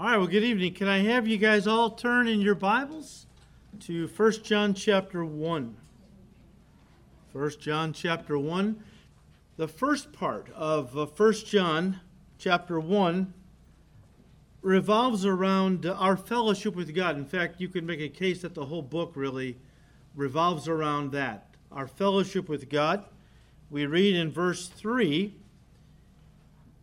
All right, well, good evening. Can I have you guys all turn in your Bibles to 1 John chapter 1? 1 John chapter 1. The first part of uh, 1 John chapter 1 revolves around our fellowship with God. In fact, you could make a case that the whole book really revolves around that our fellowship with God. We read in verse 3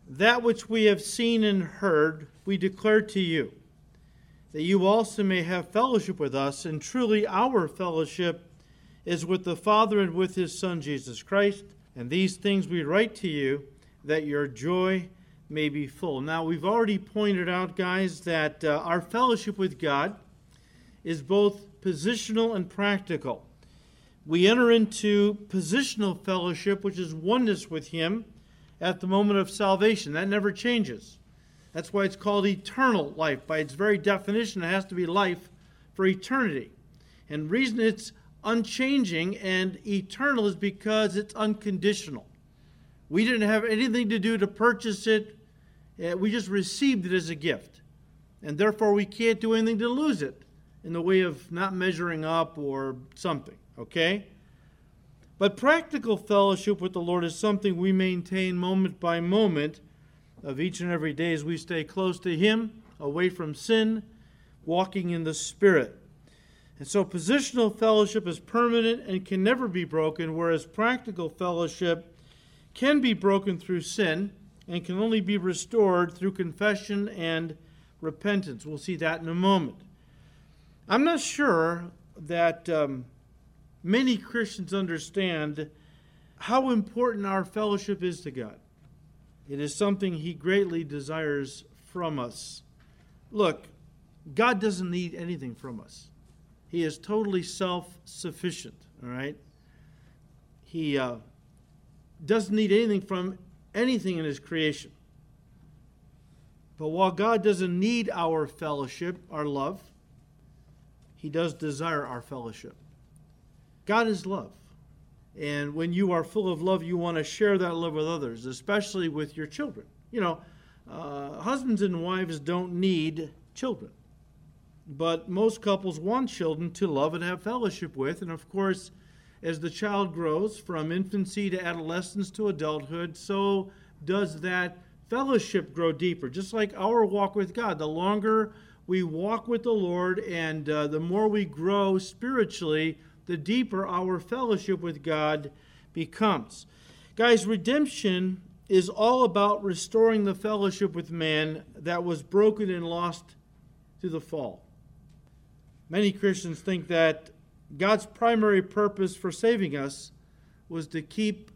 That which we have seen and heard, we declare to you, that you also may have fellowship with us, and truly our fellowship is with the Father and with his Son, Jesus Christ. And these things we write to you, that your joy may be full. Now, we've already pointed out, guys, that uh, our fellowship with God is both positional and practical. We enter into positional fellowship, which is oneness with Him at the moment of salvation. That never changes. That's why it's called eternal life. By its very definition, it has to be life for eternity. And reason it's unchanging and eternal is because it's unconditional. We didn't have anything to do to purchase it, uh, we just received it as a gift. And therefore, we can't do anything to lose it in the way of not measuring up or something, okay? But practical fellowship with the Lord is something we maintain moment by moment of each and every day as we stay close to Him, away from sin, walking in the Spirit. And so positional fellowship is permanent and can never be broken, whereas practical fellowship can be broken through sin and can only be restored through confession and repentance. We'll see that in a moment. I'm not sure that um, many Christians understand how important our fellowship is to God. It is something He greatly desires from us. Look, God doesn't need anything from us. He is totally self sufficient, all right? He uh, doesn't need anything from anything in His creation. But while God doesn't need our fellowship, our love, He does desire our fellowship. God is love. And when you are full of love, you want to share that love with others, especially with your children. You know, uh, husbands and wives don't need children. But most couples want children to love and have fellowship with. And of course, as the child grows from infancy to adolescence to adulthood, so does that fellowship grow deeper. Just like our walk with God. The longer we walk with the Lord and uh, the more we grow spiritually, the deeper our fellowship with God becomes. Guys, redemption is all about restoring the fellowship with man that was broken and lost through the fall. Many Christians think that God's primary purpose for saving us was to keep,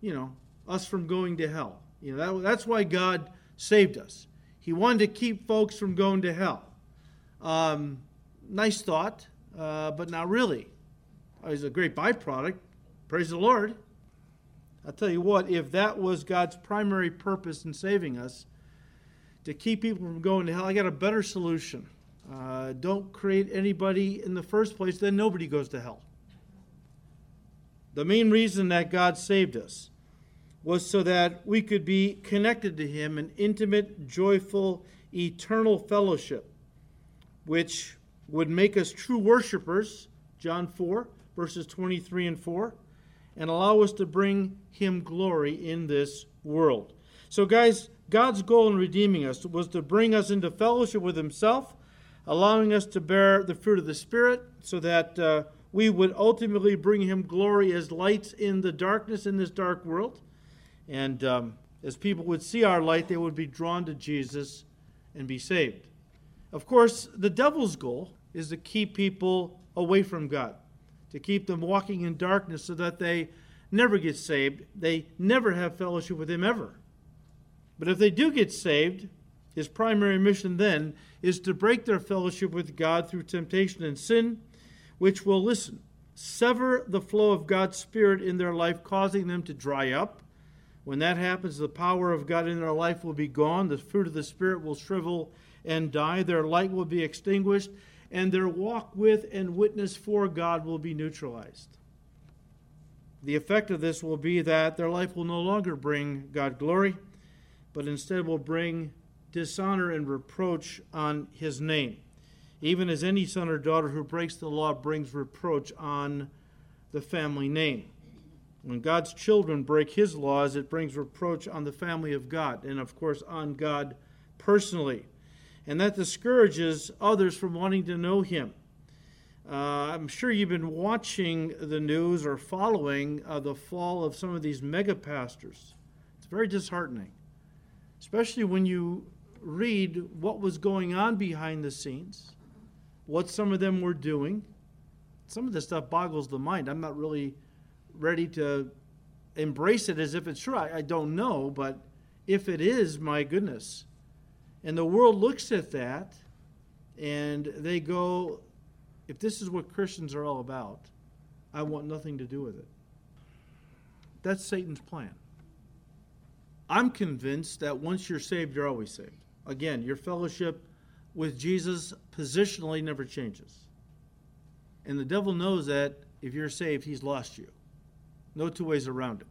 you know, us from going to hell. You know, that, that's why God saved us. He wanted to keep folks from going to hell. Um, nice thought, uh, but not really. It's a great byproduct. Praise the Lord. I'll tell you what, if that was God's primary purpose in saving us, to keep people from going to hell, I got a better solution. Uh, don't create anybody in the first place, then nobody goes to hell. The main reason that God saved us was so that we could be connected to Him in intimate, joyful, eternal fellowship, which would make us true worshipers, John 4, verses 23 and 4, and allow us to bring Him glory in this world. So, guys, God's goal in redeeming us was to bring us into fellowship with Himself allowing us to bear the fruit of the Spirit so that uh, we would ultimately bring Him glory as lights in the darkness in this dark world. And um, as people would see our light, they would be drawn to Jesus and be saved. Of course, the devil's goal is to keep people away from God, to keep them walking in darkness so that they never get saved. They never have fellowship with Him ever. But if they do get saved, his primary mission then is to break their fellowship with God through temptation and sin, which will, listen, sever the flow of God's Spirit in their life, causing them to dry up. When that happens, the power of God in their life will be gone, the fruit of the Spirit will shrivel and die, their light will be extinguished, and their walk with and witness for God will be neutralized. The effect of this will be that their life will no longer bring God glory, but instead will bring dishonor and reproach on his name, even as any son or daughter who breaks the law brings reproach on the family name. When God's children break his laws, it brings reproach on the family of God and, of course, on God personally. And that discourages others from wanting to know him. Uh, I'm sure you've been watching the news or following uh, the fall of some of these mega pastors. It's very disheartening, especially when you read what was going on behind the scenes, what some of them were doing. Some of this stuff boggles the mind. I'm not really ready to embrace it as if it's true. I, I don't know, but if it is, my goodness. And the world looks at that and they go, if this is what Christians are all about, I want nothing to do with it. That's Satan's plan. I'm convinced that once you're saved, you're always saved. Again, your fellowship with Jesus positionally never changes. And the devil knows that if you're saved, he's lost you. No two ways around it.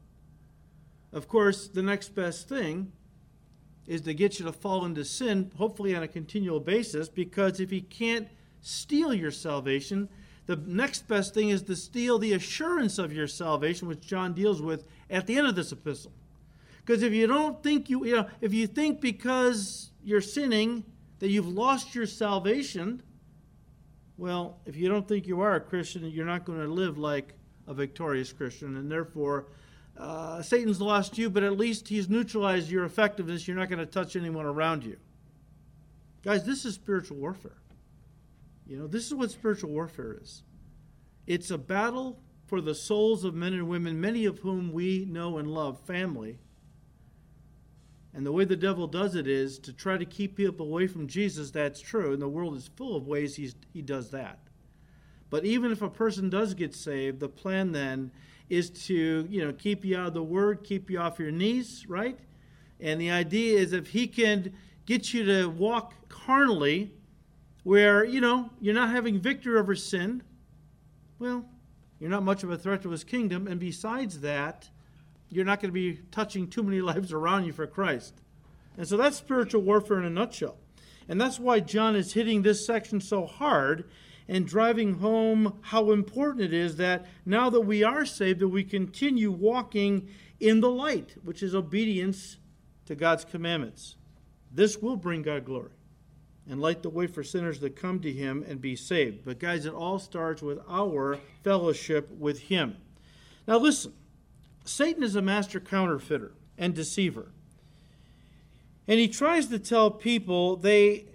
Of course, the next best thing is to get you to fall into sin, hopefully on a continual basis, because if he can't steal your salvation, the next best thing is to steal the assurance of your salvation, which John deals with at the end of this epistle. Because if you don't think you, you know, if you think because you're sinning that you've lost your salvation, well, if you don't think you are a Christian, you're not going to live like a victorious Christian, and therefore, uh, Satan's lost you, but at least he's neutralized your effectiveness. You're not going to touch anyone around you. Guys, this is spiritual warfare. You know, this is what spiritual warfare is it's a battle for the souls of men and women, many of whom we know and love, family. And the way the devil does it is to try to keep people away from Jesus. That's true. And the world is full of ways he's, he does that. But even if a person does get saved, the plan then is to, you know, keep you out of the word, keep you off your knees, right? And the idea is if he can get you to walk carnally, where, you know, you're not having victory over sin, well, you're not much of a threat to his kingdom. And besides that, you're not going to be touching too many lives around you for Christ. And so that's spiritual warfare in a nutshell. And that's why John is hitting this section so hard and driving home how important it is that now that we are saved, that we continue walking in the light, which is obedience to God's commandments. This will bring God glory and light the way for sinners to come to Him and be saved. But, guys, it all starts with our fellowship with Him. Now, listen Satan is a master counterfeiter and deceiver. And he tries to tell people they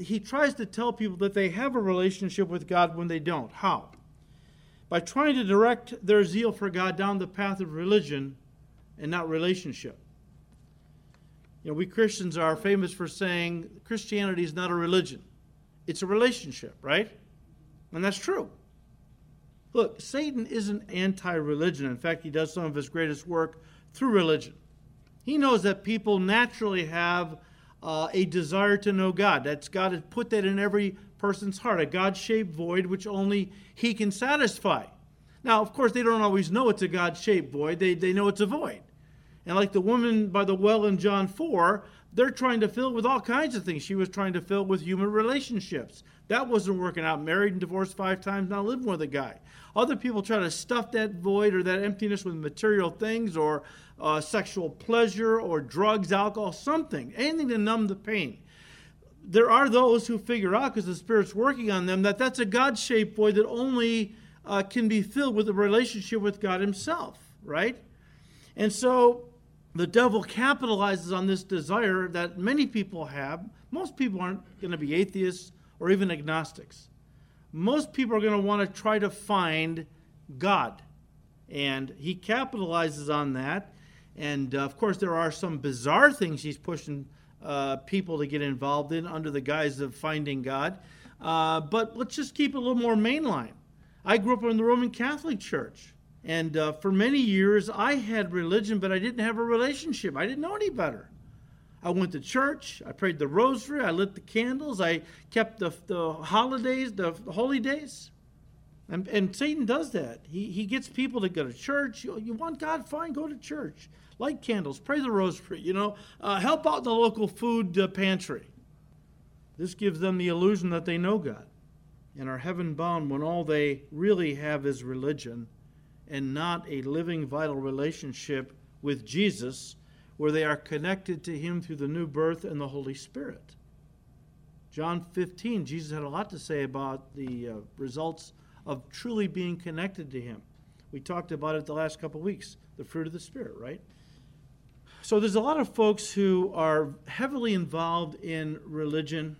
he tries to tell people that they have a relationship with God when they don't. How? By trying to direct their zeal for God down the path of religion and not relationship. You know, we Christians are famous for saying Christianity is not a religion, it's a relationship, right? And that's true. Look, Satan isn't anti religion. In fact, he does some of his greatest work through religion. He knows that people naturally have uh, a desire to know God. That's God has put that in every person's heart, a God shaped void which only He can satisfy. Now, of course, they don't always know it's a God shaped void, they, they know it's a void. And like the woman by the well in John 4, they're trying to fill with all kinds of things. She was trying to fill with human relationships. That wasn't working out. Married and divorced five times, now living with a guy. Other people try to stuff that void or that emptiness with material things or uh, sexual pleasure or drugs, alcohol, something, anything to numb the pain. There are those who figure out, because the Spirit's working on them, that that's a God shaped void that only uh, can be filled with a relationship with God Himself, right? And so the devil capitalizes on this desire that many people have. Most people aren't going to be atheists or even agnostics. Most people are going to want to try to find God. And he capitalizes on that. And uh, of course, there are some bizarre things he's pushing uh, people to get involved in under the guise of finding God. Uh, but let's just keep it a little more mainline. I grew up in the Roman Catholic Church. And uh, for many years, I had religion, but I didn't have a relationship. I didn't know any better. I went to church. I prayed the rosary. I lit the candles. I kept the, the holidays, the, the holy days. And, and Satan does that. He, he gets people to go to church. You, you want God? Fine, go to church. light candles, pray the rosary, you know, uh, help out the local food uh, pantry. This gives them the illusion that they know God and are heaven bound when all they really have is religion and not a living, vital relationship with Jesus where they are connected to Him through the new birth and the Holy Spirit. John 15, Jesus had a lot to say about the uh, results of truly being connected to Him. We talked about it the last couple of weeks the fruit of the Spirit, right? So there's a lot of folks who are heavily involved in religion.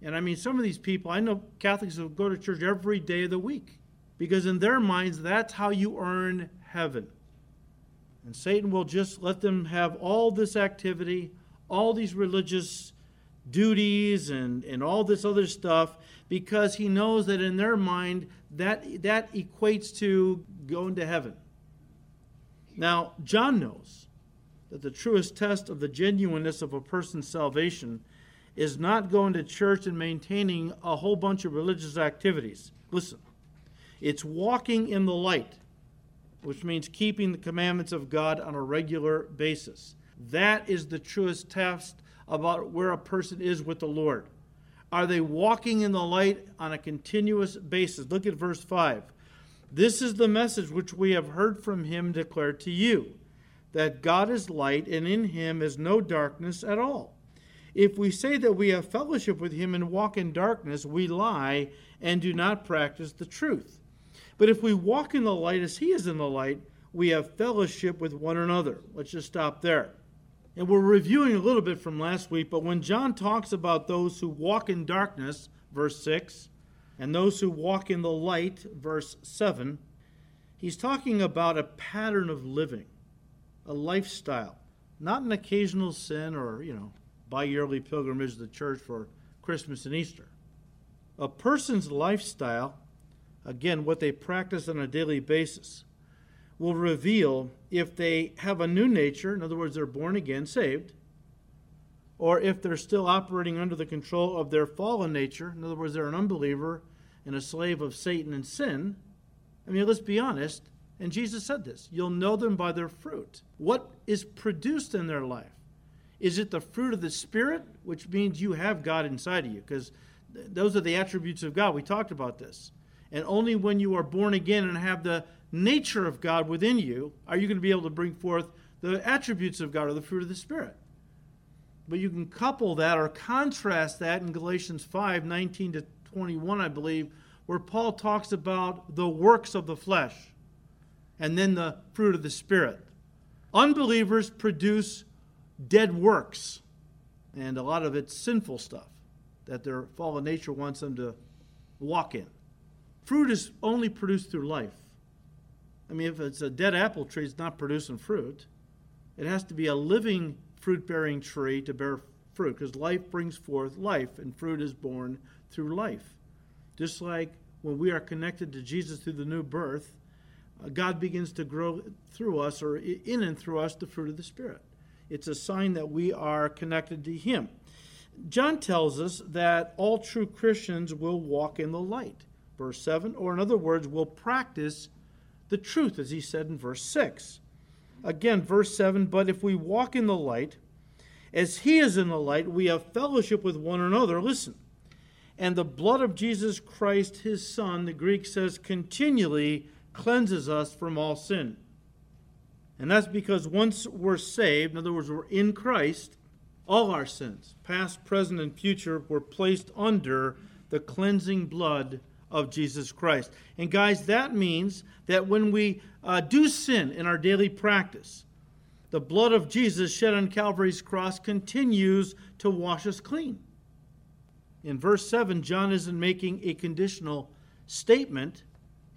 And I mean, some of these people, I know Catholics who go to church every day of the week because in their minds, that's how you earn heaven. And Satan will just let them have all this activity, all these religious duties, and, and all this other stuff because he knows that in their mind that, that equates to going to heaven. Now, John knows that the truest test of the genuineness of a person's salvation is not going to church and maintaining a whole bunch of religious activities. Listen, it's walking in the light which means keeping the commandments of God on a regular basis. That is the truest test about where a person is with the Lord. Are they walking in the light on a continuous basis? Look at verse 5. This is the message which we have heard from him declared to you that God is light, and in him is no darkness at all. If we say that we have fellowship with him and walk in darkness, we lie and do not practice the truth. But if we walk in the light as he is in the light, we have fellowship with one another. Let's just stop there. And we're reviewing a little bit from last week, but when John talks about those who walk in darkness, verse 6, and those who walk in the light, verse 7, he's talking about a pattern of living, a lifestyle, not an occasional sin or, you know, bi yearly pilgrimage to the church for Christmas and Easter. A person's lifestyle again, what they practice on a daily basis, will reveal if they have a new nature, in other words, they're born again, saved, or if they're still operating under the control of their fallen nature, in other words, they're an unbeliever and a slave of Satan and sin. I mean, let's be honest, and Jesus said this you'll know them by their fruit. What is produced in their life? Is it the fruit of the Spirit, which means you have God inside of you? Because those are the attributes of God. We talked about this. And only when you are born again and have the nature of God within you are you going to be able to bring forth the attributes of God or the fruit of the Spirit. But you can couple that or contrast that in Galatians 5 19 to 21, I believe, where Paul talks about the works of the flesh and then the fruit of the Spirit. Unbelievers produce dead works, and a lot of it's sinful stuff that their fallen nature wants them to walk in. Fruit is only produced through life. I mean, if it's a dead apple tree, it's not producing fruit. It has to be a living fruit bearing tree to bear fruit because life brings forth life, and fruit is born through life. Just like when we are connected to Jesus through the new birth, uh, God begins to grow through us or in and through us the fruit of the Spirit. It's a sign that we are connected to Him. John tells us that all true Christians will walk in the light verse 7, or in other words, will practice the truth, as he said in verse 6. Again, verse 7 But if we walk in the light, as he is in the light, we have fellowship with one another. Listen. And the blood of Jesus Christ, his Son, the Greek says, continually cleanses us from all sin. And that's because once we're saved, in other words, we're in Christ, all our sins, past, present, and future, were placed under the cleansing blood of Jesus Christ. And guys, that means that when we uh, do sin in our daily practice, the blood of Jesus shed on Calvary's cross continues to wash us clean. In verse 7, John isn't making a conditional statement,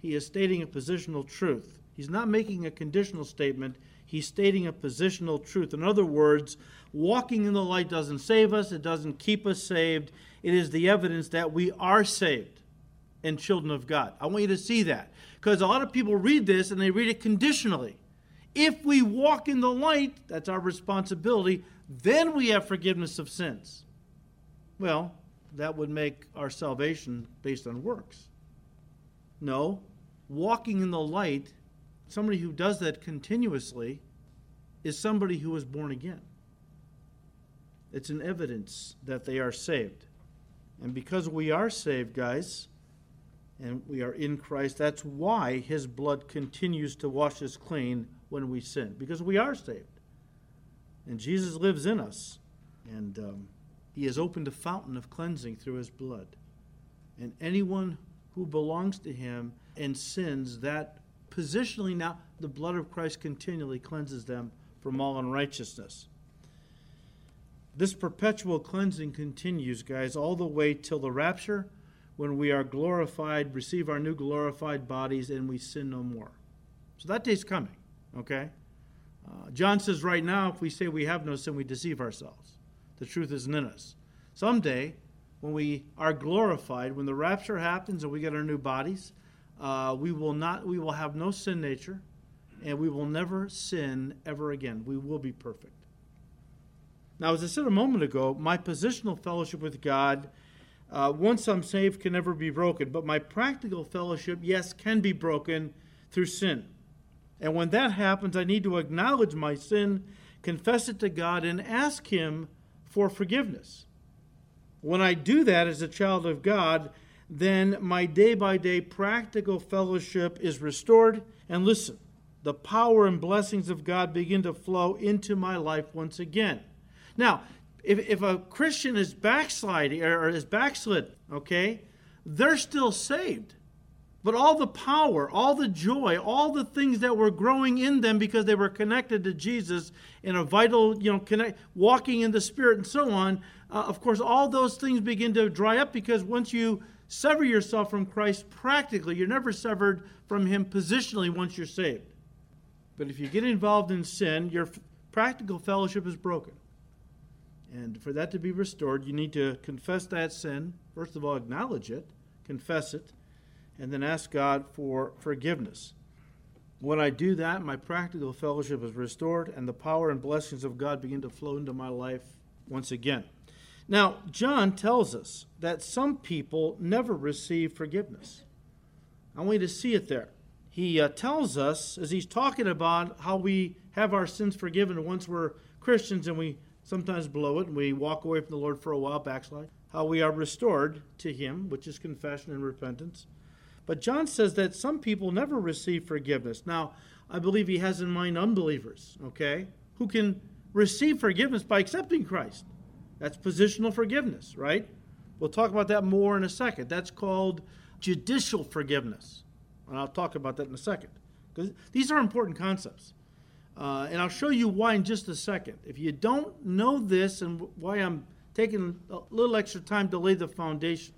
he is stating a positional truth. He's not making a conditional statement, he's stating a positional truth. In other words, walking in the light doesn't save us, it doesn't keep us saved. It is the evidence that we are saved and children of God. I want you to see that because a lot of people read this and they read it conditionally. If we walk in the light, that's our responsibility, then we have forgiveness of sins. Well, that would make our salvation based on works. No, walking in the light, somebody who does that continuously, is somebody who was born again. It's an evidence that they are saved. And because we are saved, guys, and we are in Christ, that's why his blood continues to wash us clean when we sin, because we are saved. And Jesus lives in us. And um, he has opened a fountain of cleansing through his blood. And anyone who belongs to him and sins, that positionally now, the blood of Christ continually cleanses them from all unrighteousness. This perpetual cleansing continues, guys, all the way till the rapture when we are glorified, receive our new glorified bodies, and we sin no more. So that day's coming, okay? Uh, John says right now, if we say we have no sin, we deceive ourselves. The truth isn't in us. Someday, when we are glorified, when the rapture happens and we get our new bodies, uh, we will not, we will have no sin nature, and we will never sin ever again. We will be perfect. Now, as I said a moment ago, my positional fellowship with God, uh, once I'm saved, can never be broken. But my practical fellowship, yes, can be broken through sin. And when that happens, I need to acknowledge my sin, confess it to God, and ask Him for forgiveness. When I do that as a child of God, then my day by day practical fellowship is restored. And listen, the power and blessings of God begin to flow into my life once again. Now, if, if a Christian is backsliding or is backslid, okay, they're still saved. But all the power, all the joy, all the things that were growing in them because they were connected to Jesus in a vital, you know, connect, walking in the Spirit and so on, uh, of course, all those things begin to dry up because once you sever yourself from Christ practically, you're never severed from Him positionally once you're saved. But if you get involved in sin, your practical fellowship is broken. And for that to be restored, you need to confess that sin. First of all, acknowledge it, confess it, and then ask God for forgiveness. When I do that, my practical fellowship is restored, and the power and blessings of God begin to flow into my life once again. Now, John tells us that some people never receive forgiveness. I want you to see it there. He uh, tells us, as he's talking about how we have our sins forgiven once we're Christians and we sometimes below it and we walk away from the Lord for a while, backslide. How we are restored to Him, which is confession and repentance. But John says that some people never receive forgiveness. Now, I believe he has in mind unbelievers, okay, who can receive forgiveness by accepting Christ. That's positional forgiveness, right? We'll talk about that more in a second. That's called judicial forgiveness. And I'll talk about that in a second. Because these are important concepts. Uh, and I'll show you why in just a second. If you don't know this and why I'm taking a little extra time to lay the foundation,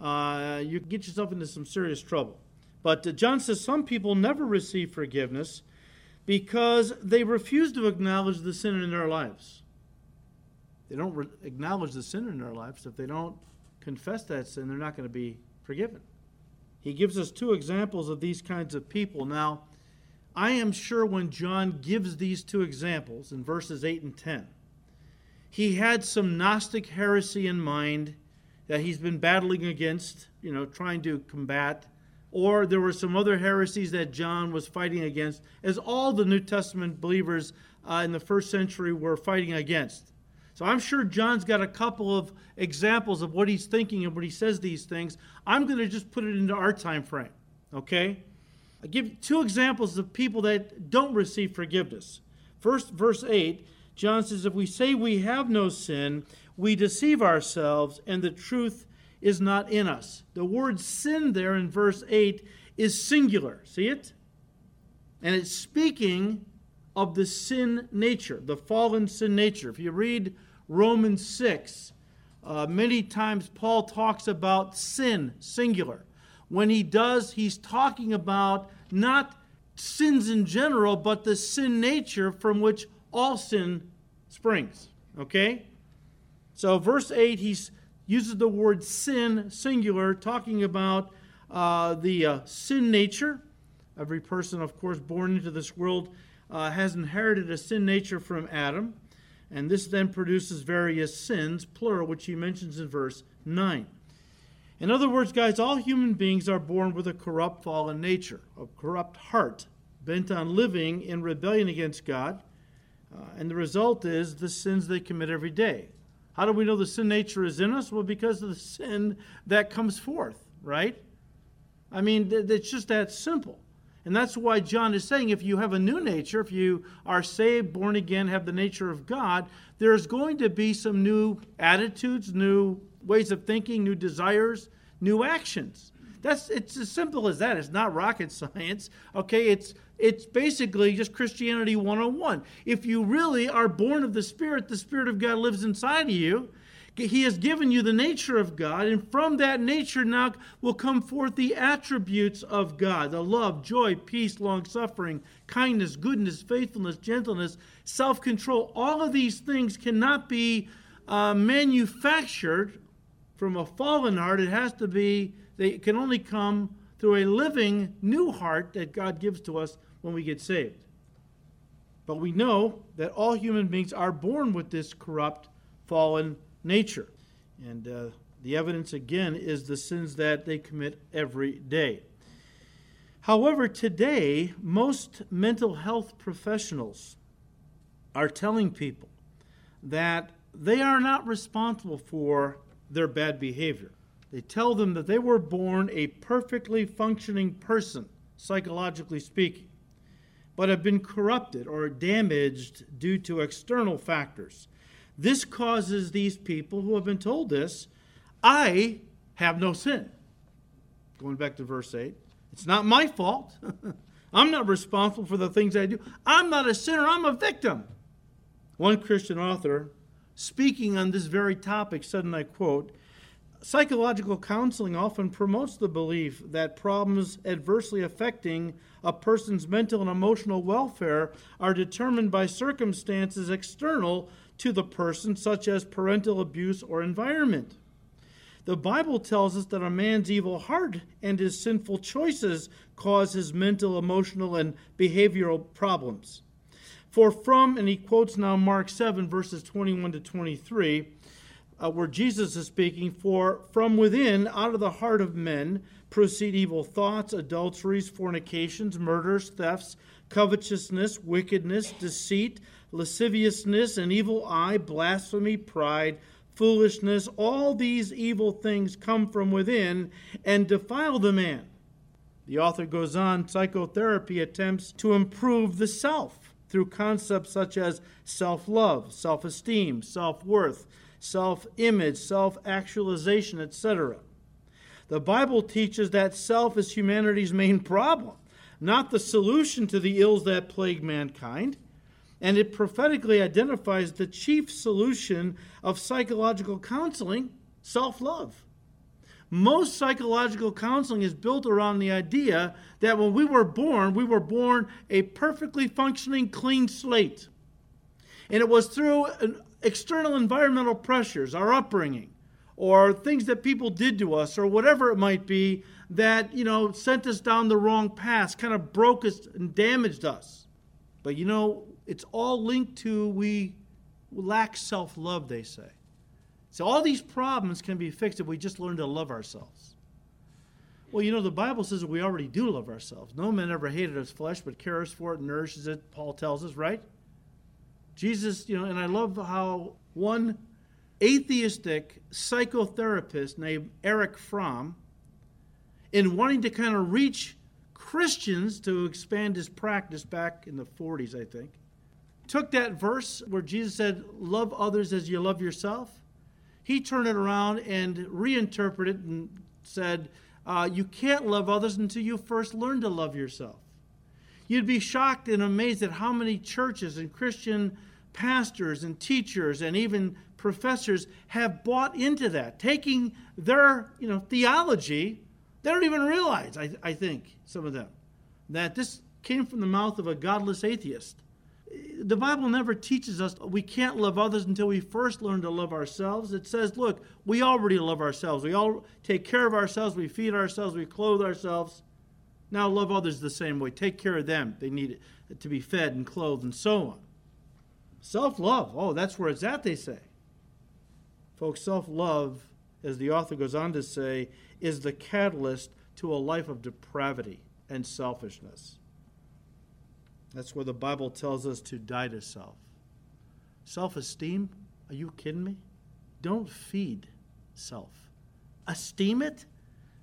uh, you get yourself into some serious trouble. But uh, John says some people never receive forgiveness because they refuse to acknowledge the sin in their lives. They don't re- acknowledge the sin in their lives. If they don't confess that sin, they're not going to be forgiven. He gives us two examples of these kinds of people. Now, I am sure when John gives these two examples in verses 8 and 10, he had some Gnostic heresy in mind that he's been battling against, you know, trying to combat, or there were some other heresies that John was fighting against, as all the New Testament believers uh, in the first century were fighting against. So I'm sure John's got a couple of examples of what he's thinking and when he says these things. I'm going to just put it into our time frame, okay? I give two examples of people that don't receive forgiveness. First, verse 8, John says, If we say we have no sin, we deceive ourselves, and the truth is not in us. The word sin there in verse 8 is singular. See it? And it's speaking of the sin nature, the fallen sin nature. If you read Romans 6, uh, many times Paul talks about sin, singular. When he does, he's talking about not sins in general, but the sin nature from which all sin springs. Okay? So, verse 8, he uses the word sin, singular, talking about uh, the uh, sin nature. Every person, of course, born into this world uh, has inherited a sin nature from Adam. And this then produces various sins, plural, which he mentions in verse 9. In other words, guys, all human beings are born with a corrupt, fallen nature, a corrupt heart, bent on living in rebellion against God. Uh, and the result is the sins they commit every day. How do we know the sin nature is in us? Well, because of the sin that comes forth, right? I mean, it's just that simple. And that's why John is saying if you have a new nature, if you are saved, born again, have the nature of God, there's going to be some new attitudes, new ways of thinking, new desires, new actions. That's it's as simple as that. It's not rocket science. Okay, it's it's basically just Christianity 101. If you really are born of the Spirit, the Spirit of God lives inside of you. He has given you the nature of God, and from that nature now will come forth the attributes of God the love, joy, peace, long suffering, kindness, goodness, faithfulness, gentleness, self control. All of these things cannot be uh, manufactured from a fallen heart. It has to be, they can only come through a living new heart that God gives to us when we get saved. But we know that all human beings are born with this corrupt, fallen nature. And uh, the evidence, again, is the sins that they commit every day. However, today, most mental health professionals are telling people that they are not responsible for their bad behavior. They tell them that they were born a perfectly functioning person, psychologically speaking, but have been corrupted or damaged due to external factors this causes these people who have been told this, I have no sin. Going back to verse 8, it's not my fault. I'm not responsible for the things I do. I'm not a sinner, I'm a victim. One Christian author, speaking on this very topic, said, and I quote, Psychological counseling often promotes the belief that problems adversely affecting a person's mental and emotional welfare are determined by circumstances external to the person, such as parental abuse or environment. The Bible tells us that a man's evil heart and his sinful choices cause his mental, emotional, and behavioral problems. For from, and he quotes now Mark 7, verses 21 to 23, uh, where Jesus is speaking, for from within, out of the heart of men, proceed evil thoughts, adulteries, fornications, murders, thefts, covetousness, wickedness, deceit lasciviousness, an evil eye, blasphemy, pride, foolishness, all these evil things come from within and defile the man. The author goes on psychotherapy attempts to improve the self through concepts such as self love, self esteem, self worth, self image, self actualization, etc. The Bible teaches that self is humanity's main problem, not the solution to the ills that plague mankind and it prophetically identifies the chief solution of psychological counseling self love. Most psychological counseling is built around the idea that when we were born, we were born a perfectly functioning clean slate. And it was through uh, external environmental pressures, our upbringing, or things that people did to us, or whatever it might be, that, you know, sent us down the wrong path, kind of broke us and damaged us. But you know, it's all linked to we lack self love, they say. So all these problems can be fixed if we just learn to love ourselves. Well, you know, the Bible says we already do love ourselves. No man ever hated his flesh, but cares for it, nourishes it, Paul tells us, right? Jesus, you know, and I love how one atheistic psychotherapist named Erich Fromm, in wanting to kind of reach Christians to expand his practice back in the 40s, I think, took that verse where Jesus said, Love others as you love yourself. He turned it around and reinterpreted it and said, uh, You can't love others until you first learn to love yourself. You'd be shocked and amazed at how many churches and Christian pastors and teachers and even professors have bought into that, taking their you know, theology. They don't even realize, I, I think, some of them, that this came from the mouth of a godless atheist the Bible never teaches us we can't love others until we first learn to love ourselves. It says, look, we already love ourselves. We all take care of ourselves. We feed ourselves. We clothe ourselves. Now love others the same way. Take care of them. They need to be fed and clothed and so on. Self love. Oh, that's where it's at, they say. Folks, self love, as the author goes on to say, is the catalyst to a life of depravity and selfishness. That's where the Bible tells us to die to self. Self esteem? Are you kidding me? Don't feed self. Esteem it?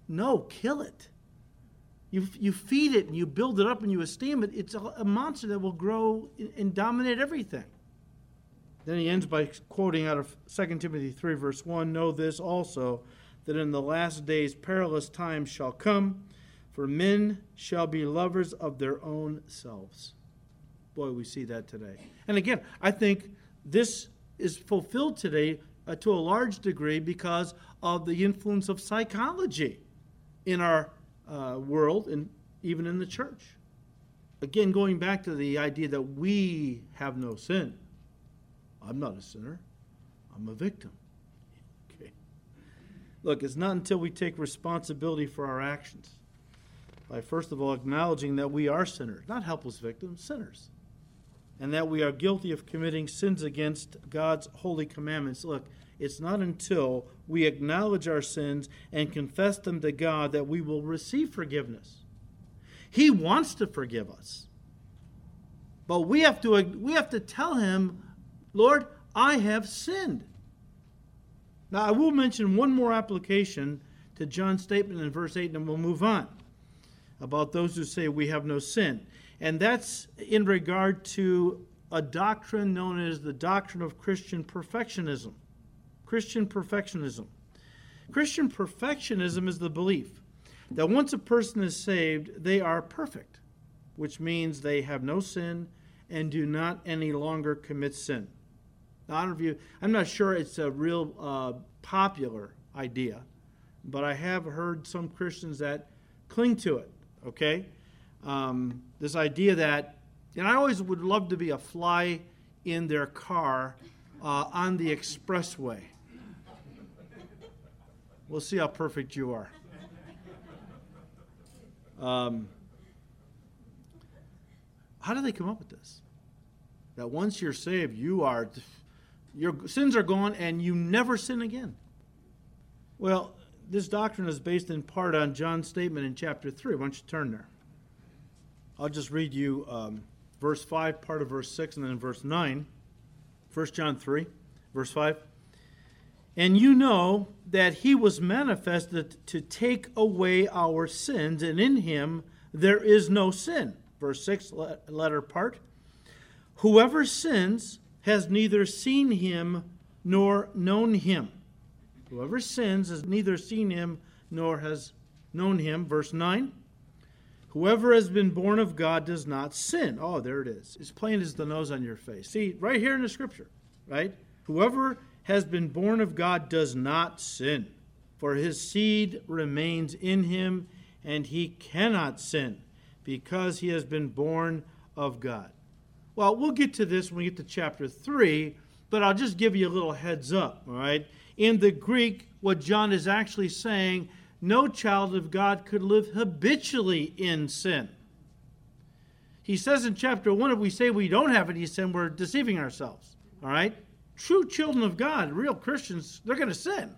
No, kill it. You, you feed it and you build it up and you esteem it. It's a, a monster that will grow and dominate everything. Then he ends by quoting out of 2 Timothy 3, verse 1 Know this also, that in the last days perilous times shall come, for men shall be lovers of their own selves. Boy, we see that today. And again, I think this is fulfilled today uh, to a large degree because of the influence of psychology in our uh, world and even in the church. Again, going back to the idea that we have no sin. I'm not a sinner, I'm a victim. Okay. Look, it's not until we take responsibility for our actions by first of all acknowledging that we are sinners, not helpless victims, sinners, and that we are guilty of committing sins against God's holy commandments. Look, it's not until we acknowledge our sins and confess them to God that we will receive forgiveness. He wants to forgive us. But we have to we have to tell him, Lord, I have sinned. Now I will mention one more application to John's statement in verse 8 and we'll move on about those who say we have no sin. And that's in regard to a doctrine known as the doctrine of Christian perfectionism. Christian perfectionism. Christian perfectionism is the belief that once a person is saved, they are perfect, which means they have no sin and do not any longer commit sin. Now, I don't know you, I'm not sure it's a real uh, popular idea, but I have heard some Christians that cling to it, okay? Um, this idea that, and I always would love to be a fly in their car uh, on the expressway. We'll see how perfect you are. Um, how do they come up with this? That once you're saved, you are, your sins are gone and you never sin again. Well, this doctrine is based in part on John's statement in chapter 3. Why don't you turn there? I'll just read you um, verse 5, part of verse 6, and then verse 9. 1 John 3, verse 5. And you know that he was manifested to take away our sins, and in him there is no sin. Verse 6, letter part. Whoever sins has neither seen him nor known him. Whoever sins has neither seen him nor has known him. Verse 9. Whoever has been born of God does not sin. Oh, there it is. As plain as the nose on your face. See, right here in the scripture, right? Whoever has been born of God does not sin, for his seed remains in him, and he cannot sin because he has been born of God. Well, we'll get to this when we get to chapter 3, but I'll just give you a little heads up, all right? In the Greek, what John is actually saying, no child of God could live habitually in sin. He says in chapter 1, if we say we don't have any sin, we're deceiving ourselves, all right? true children of God, real Christians, they're going to sin.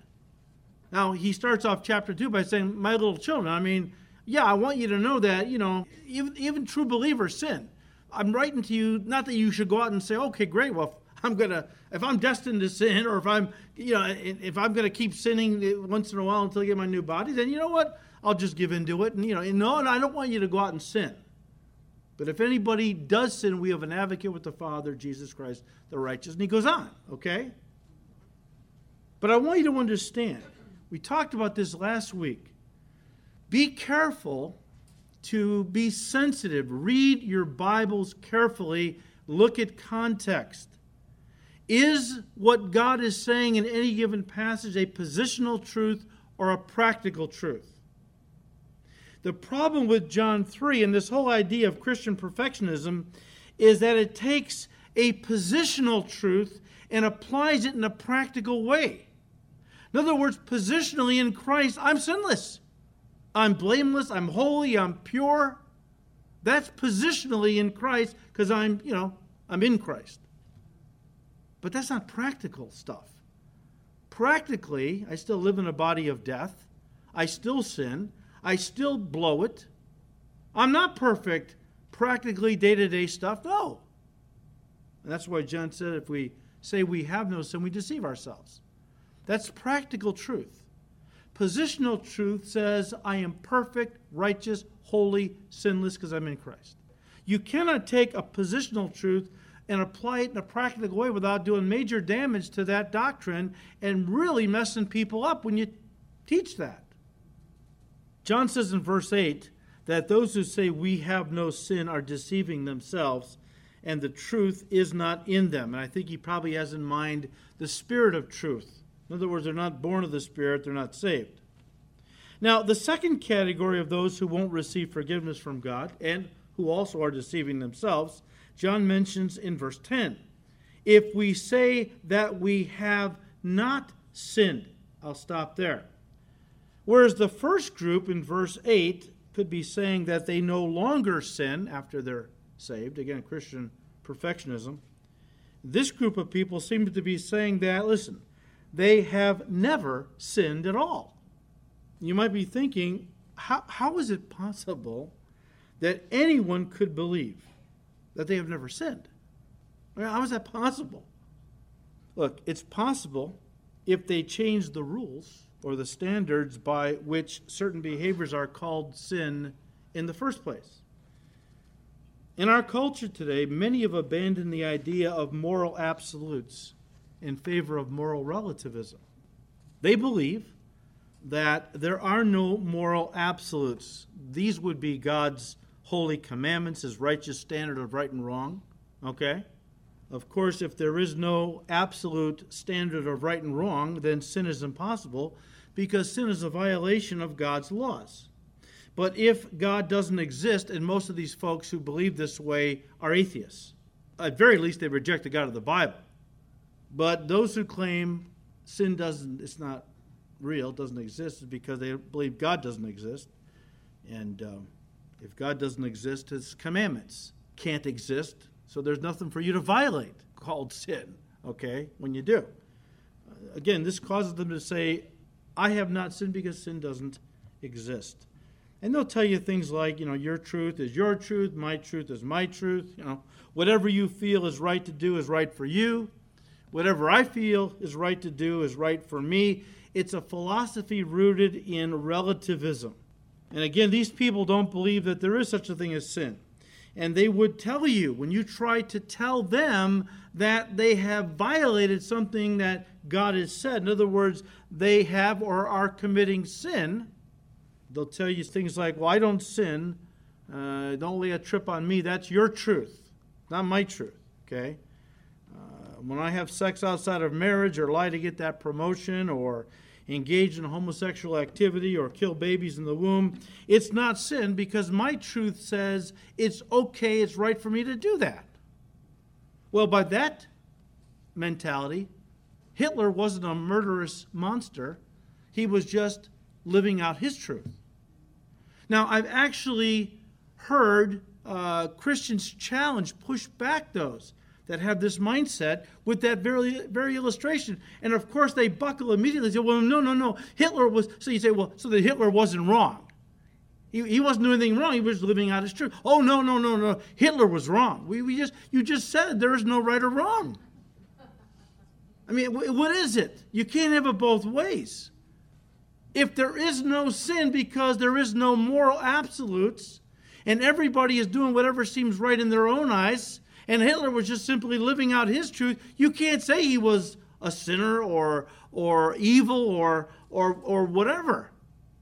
Now, he starts off chapter 2 by saying, My little children. I mean, yeah, I want you to know that, you know, even, even true believers sin. I'm writing to you, not that you should go out and say, okay, great, well, I'm to, if I'm destined to sin, or if I'm, you know, if I'm to keep sinning once in a while until I get my new body, then you know what? I'll just give in to it. And, you know, no, and I don't want you to go out and sin. But if anybody does sin, we have an advocate with the Father, Jesus Christ, the righteous. And he goes on, okay? But I want you to understand, we talked about this last week. Be careful to be sensitive. Read your Bibles carefully, look at context. Is what God is saying in any given passage a positional truth or a practical truth? The problem with John 3 and this whole idea of Christian perfectionism is that it takes a positional truth and applies it in a practical way. In other words, positionally in Christ, I'm sinless. I'm blameless, I'm holy, I'm pure. That's positionally in Christ because I'm, you know, I'm in Christ. But that's not practical stuff. Practically, I still live in a body of death. I still sin. I still blow it. I'm not perfect practically day to day stuff. No. And that's why John said if we say we have no sin, we deceive ourselves. That's practical truth. Positional truth says, I am perfect, righteous, holy, sinless because I'm in Christ. You cannot take a positional truth and apply it in a practical way without doing major damage to that doctrine and really messing people up when you teach that. John says in verse 8 that those who say we have no sin are deceiving themselves and the truth is not in them. And I think he probably has in mind the spirit of truth. In other words, they're not born of the Spirit, they're not saved. Now, the second category of those who won't receive forgiveness from God and who also are deceiving themselves, John mentions in verse 10. If we say that we have not sinned, I'll stop there. Whereas the first group in verse 8 could be saying that they no longer sin after they're saved. Again, Christian perfectionism. This group of people seem to be saying that, listen, they have never sinned at all. You might be thinking, how, how is it possible that anyone could believe that they have never sinned? I mean, how is that possible? Look, it's possible if they change the rules or the standards by which certain behaviors are called sin in the first place. In our culture today, many have abandoned the idea of moral absolutes in favor of moral relativism. They believe that there are no moral absolutes. These would be God's holy commandments, his righteous standard of right and wrong. Okay? Of course, if there is no absolute standard of right and wrong, then sin is impossible because sin is a violation of God's laws. But if God doesn't exist, and most of these folks who believe this way are atheists, at very least they reject the God of the Bible. But those who claim sin doesn't, it's not real, doesn't exist, is because they believe God doesn't exist. And um, if God doesn't exist, his commandments can't exist. So there's nothing for you to violate called sin, okay, when you do. Uh, again, this causes them to say, I have not sinned because sin doesn't exist. And they'll tell you things like, you know, your truth is your truth, my truth is my truth. You know, whatever you feel is right to do is right for you. Whatever I feel is right to do is right for me. It's a philosophy rooted in relativism. And again, these people don't believe that there is such a thing as sin. And they would tell you when you try to tell them that they have violated something that God has said. In other words, they have or are committing sin. They'll tell you things like, Well, I don't sin. Uh, don't lay a trip on me. That's your truth, not my truth. Okay? when I have sex outside of marriage or lie to get that promotion or engage in homosexual activity or kill babies in the womb, it's not sin because my truth says it's okay, it's right for me to do that. Well, by that mentality, Hitler wasn't a murderous monster, he was just living out his truth. Now, I've actually heard uh, Christians challenge, push back those that have this mindset with that very, very illustration. And of course, they buckle immediately. They say, well, no, no, no. Hitler was. So you say, well, so that Hitler wasn't wrong. He, he wasn't doing anything wrong. He was living out his truth. Oh, no, no, no, no. Hitler was wrong. We, we just, you just said there is no right or wrong. I mean, what is it? You can't have it both ways. If there is no sin because there is no moral absolutes, and everybody is doing whatever seems right in their own eyes, and Hitler was just simply living out his truth, you can't say he was a sinner or or evil or or or whatever.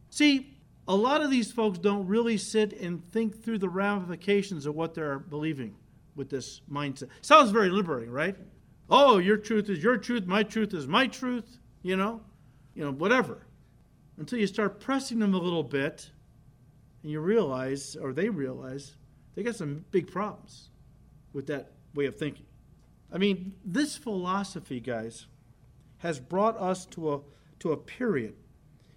See, a lot of these folks don't really sit and think through the ramifications of what they're believing with this mindset. Sounds very liberating, right? Oh, your truth is your truth, my truth is my truth, you know? You know, whatever. Until you start pressing them a little bit and you realize or they realize they got some big problems with that way of thinking. I mean, this philosophy, guys, has brought us to a, to a period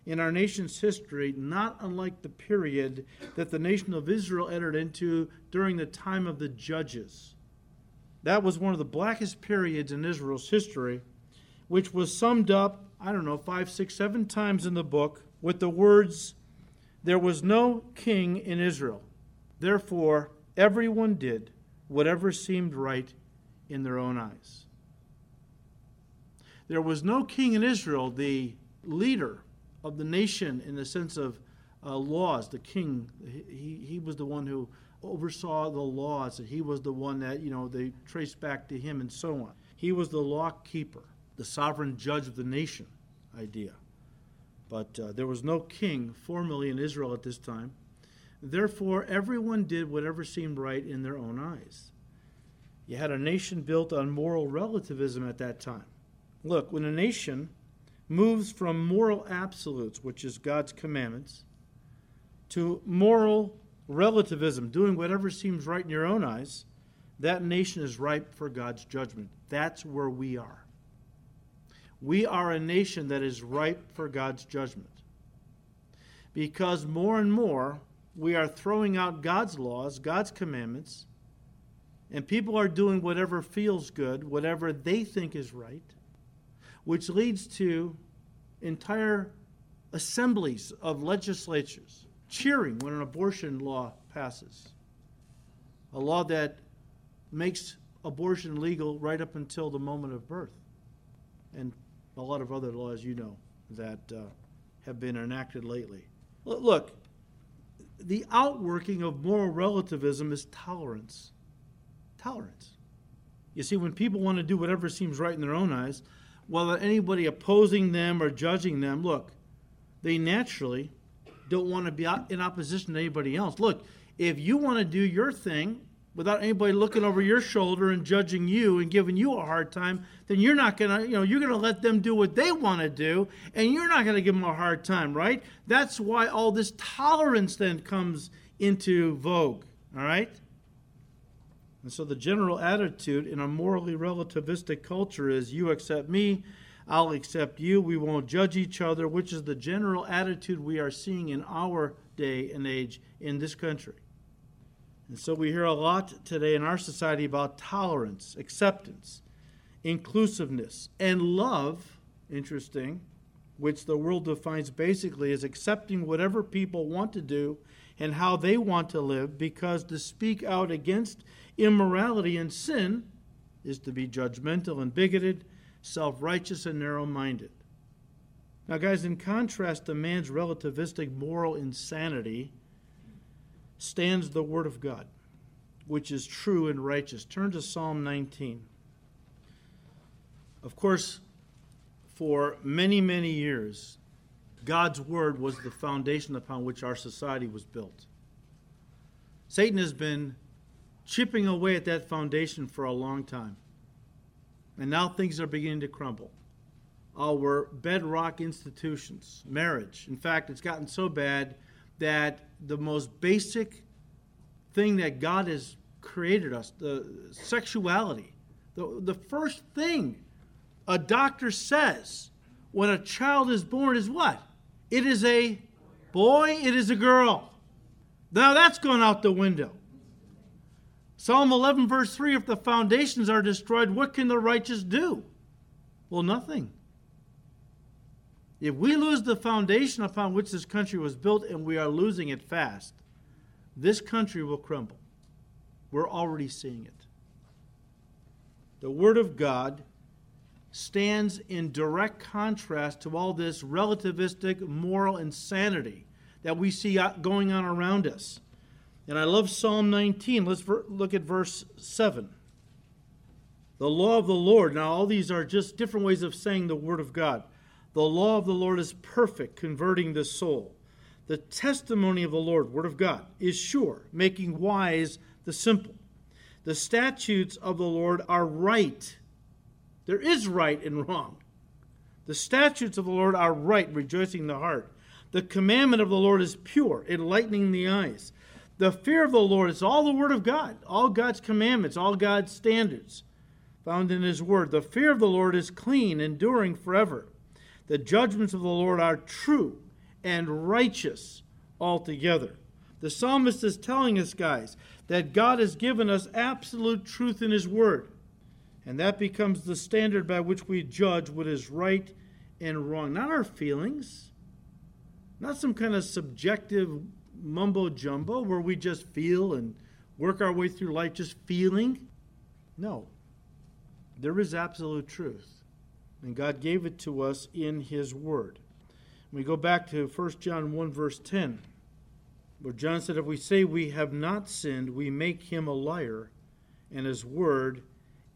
in our nation's history not unlike the period that the nation of Israel entered into during the time of the judges. That was one of the blackest periods in Israel's history, which was summed up, I don't know, five, six, seven times in the book with the words, There was no king in Israel. Therefore, everyone did whatever seemed right in their own eyes. There was no king in Israel, the leader of the nation in the sense of uh, laws. The king, he, he was the one who oversaw the laws, and he was the one that, you know, they traced back to him and so on. He was the law keeper, the sovereign judge of the nation idea. But uh, there was no king formally in Israel at this time. Therefore, everyone did whatever seemed right in their own eyes. You had a nation built on moral relativism at that time. Look, when a nation moves from moral absolutes, which is God's commandments, to moral relativism, doing whatever seems right in your own eyes, that nation is ripe for God's judgment. That's where we are. We are a nation that is ripe for God's judgment. Because more and more, we are throwing out God's laws, God's commandments, and people are doing whatever feels good, whatever they think is right, which leads to entire assemblies of legislatures cheering when an abortion law passes. A law that makes abortion legal right up until the moment of birth. And a lot of other laws, you know, that uh, have been enacted lately. Look, the outworking of moral relativism is tolerance. Tolerance. You see, when people want to do whatever seems right in their own eyes, whether anybody opposing them or judging them, look, they naturally don't want to be in opposition to anybody else. Look, if you want to do your thing without anybody looking over your shoulder and judging you and giving you a hard time, then you're not going to, you know, you're going to let them do what they want to do and you're not going to give them a hard time, right? That's why all this tolerance then comes into vogue, all right? And so the general attitude in a morally relativistic culture is you accept me, I'll accept you, we won't judge each other, which is the general attitude we are seeing in our day and age in this country. And so we hear a lot today in our society about tolerance, acceptance, inclusiveness, and love, interesting, which the world defines basically as accepting whatever people want to do and how they want to live, because to speak out against immorality and sin is to be judgmental and bigoted, self righteous and narrow minded. Now, guys, in contrast to man's relativistic moral insanity, stands the Word of God, which is true and righteous. Turn to Psalm 19. Of course, for many, many years, God's Word was the foundation upon which our society was built. Satan has been chipping away at that foundation for a long time. And now things are beginning to crumble. Our bedrock institutions, marriage. In fact, it's gotten so bad that the most basic thing that God has created us, the sexuality, the, the first thing a doctor says when a child is born is what? It is a boy, it is a girl. Now that's gone out the window. Psalm 11, verse 3 If the foundations are destroyed, what can the righteous do? Well, nothing. If we lose the foundation upon which this country was built, and we are losing it fast, this country will crumble. We're already seeing it. The Word of God stands in direct contrast to all this relativistic moral insanity that we see going on around us. And I love Psalm 19. Let's look at verse 7. The law of the Lord. Now, all these are just different ways of saying the Word of God. The law of the Lord is perfect, converting the soul. The testimony of the Lord, Word of God, is sure, making wise the simple. The statutes of the Lord are right. There is right and wrong. The statutes of the Lord are right, rejoicing the heart. The commandment of the Lord is pure, enlightening the eyes. The fear of the Lord is all the Word of God, all God's commandments, all God's standards found in His Word. The fear of the Lord is clean, enduring forever. The judgments of the Lord are true and righteous altogether. The psalmist is telling us, guys, that God has given us absolute truth in His Word. And that becomes the standard by which we judge what is right and wrong. Not our feelings, not some kind of subjective mumbo jumbo where we just feel and work our way through life just feeling. No. There is absolute truth. And God gave it to us in His Word. We go back to 1 John 1, verse 10, where John said, If we say we have not sinned, we make him a liar, and his word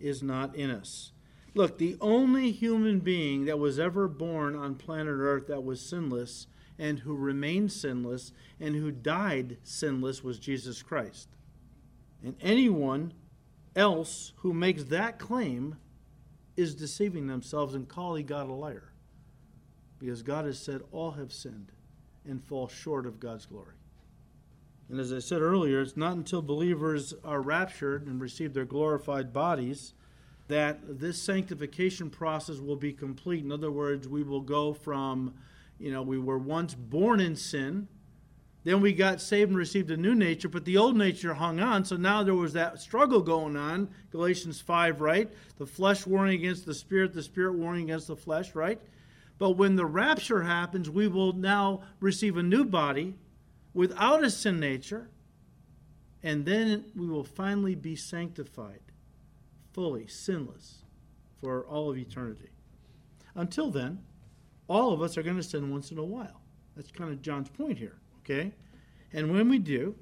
is not in us. Look, the only human being that was ever born on planet Earth that was sinless and who remained sinless and who died sinless was Jesus Christ. And anyone else who makes that claim is deceiving themselves and calling God a liar because God has said all have sinned and fall short of God's glory. And as I said earlier, it's not until believers are raptured and receive their glorified bodies that this sanctification process will be complete. In other words, we will go from, you know, we were once born in sin, then we got saved and received a new nature, but the old nature hung on. So now there was that struggle going on. Galatians 5, right? The flesh warring against the spirit, the spirit warring against the flesh, right? But when the rapture happens, we will now receive a new body without a sin nature, and then we will finally be sanctified, fully sinless, for all of eternity. Until then, all of us are going to sin once in a while. That's kind of John's point here, okay? And when we do,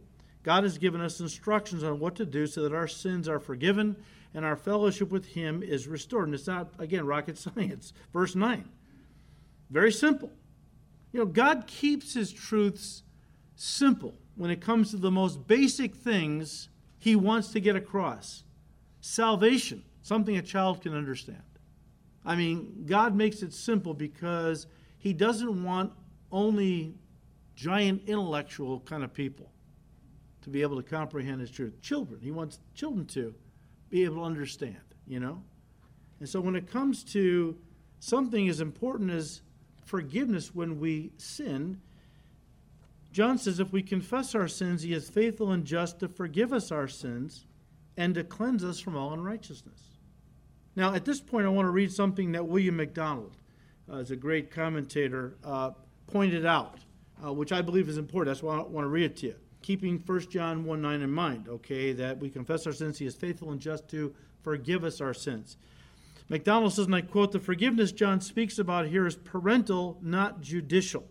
God has given us instructions on what to do so that our sins are forgiven and our fellowship with Him is restored. And it's not, again, rocket science. Verse 9 very simple. You know, God keeps his truths simple when it comes to the most basic things he wants to get across. Salvation, something a child can understand. I mean, God makes it simple because he doesn't want only giant intellectual kind of people to be able to comprehend his truth. Children, he wants children to be able to understand, you know? And so when it comes to something as important as forgiveness when we sin, John says if we confess our sins, he is faithful and just to forgive us our sins and to cleanse us from all unrighteousness. Now, at this point, I want to read something that William MacDonald, uh, as a great commentator, uh, pointed out, uh, which I believe is important. That's why I want to read it to you. Keeping 1 John 1 9 in mind, okay, that we confess our sins, he is faithful and just to forgive us our sins. MacDonald says, and I quote, the forgiveness John speaks about here is parental, not judicial.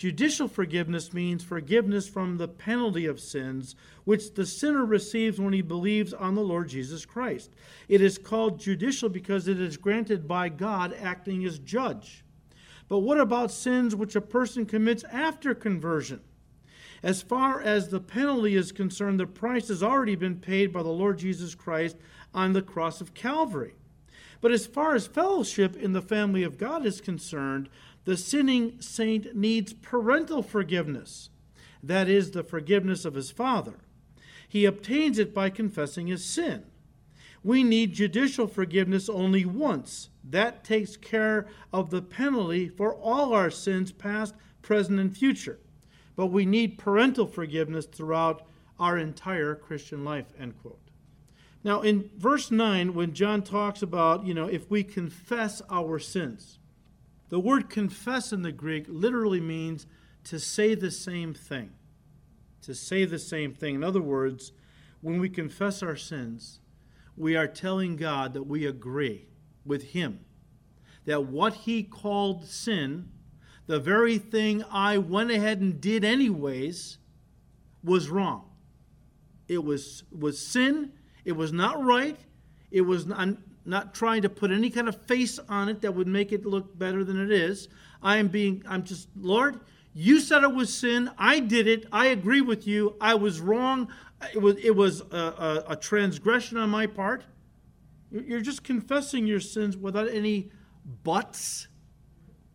Judicial forgiveness means forgiveness from the penalty of sins, which the sinner receives when he believes on the Lord Jesus Christ. It is called judicial because it is granted by God acting as judge. But what about sins which a person commits after conversion? As far as the penalty is concerned, the price has already been paid by the Lord Jesus Christ on the cross of Calvary. But as far as fellowship in the family of God is concerned, the sinning saint needs parental forgiveness. That is, the forgiveness of his father. He obtains it by confessing his sin. We need judicial forgiveness only once. That takes care of the penalty for all our sins, past, present, and future. But we need parental forgiveness throughout our entire Christian life. End quote. Now, in verse 9, when John talks about, you know, if we confess our sins, the word confess in the Greek literally means to say the same thing. To say the same thing. In other words, when we confess our sins, we are telling God that we agree with Him. That what He called sin, the very thing I went ahead and did anyways, was wrong. It was, was sin it was not right. It was not, not trying to put any kind of face on it that would make it look better than it is. I am being, I'm just, Lord, you said it was sin. I did it. I agree with you. I was wrong. It was, it was a, a, a transgression on my part. You're just confessing your sins without any buts.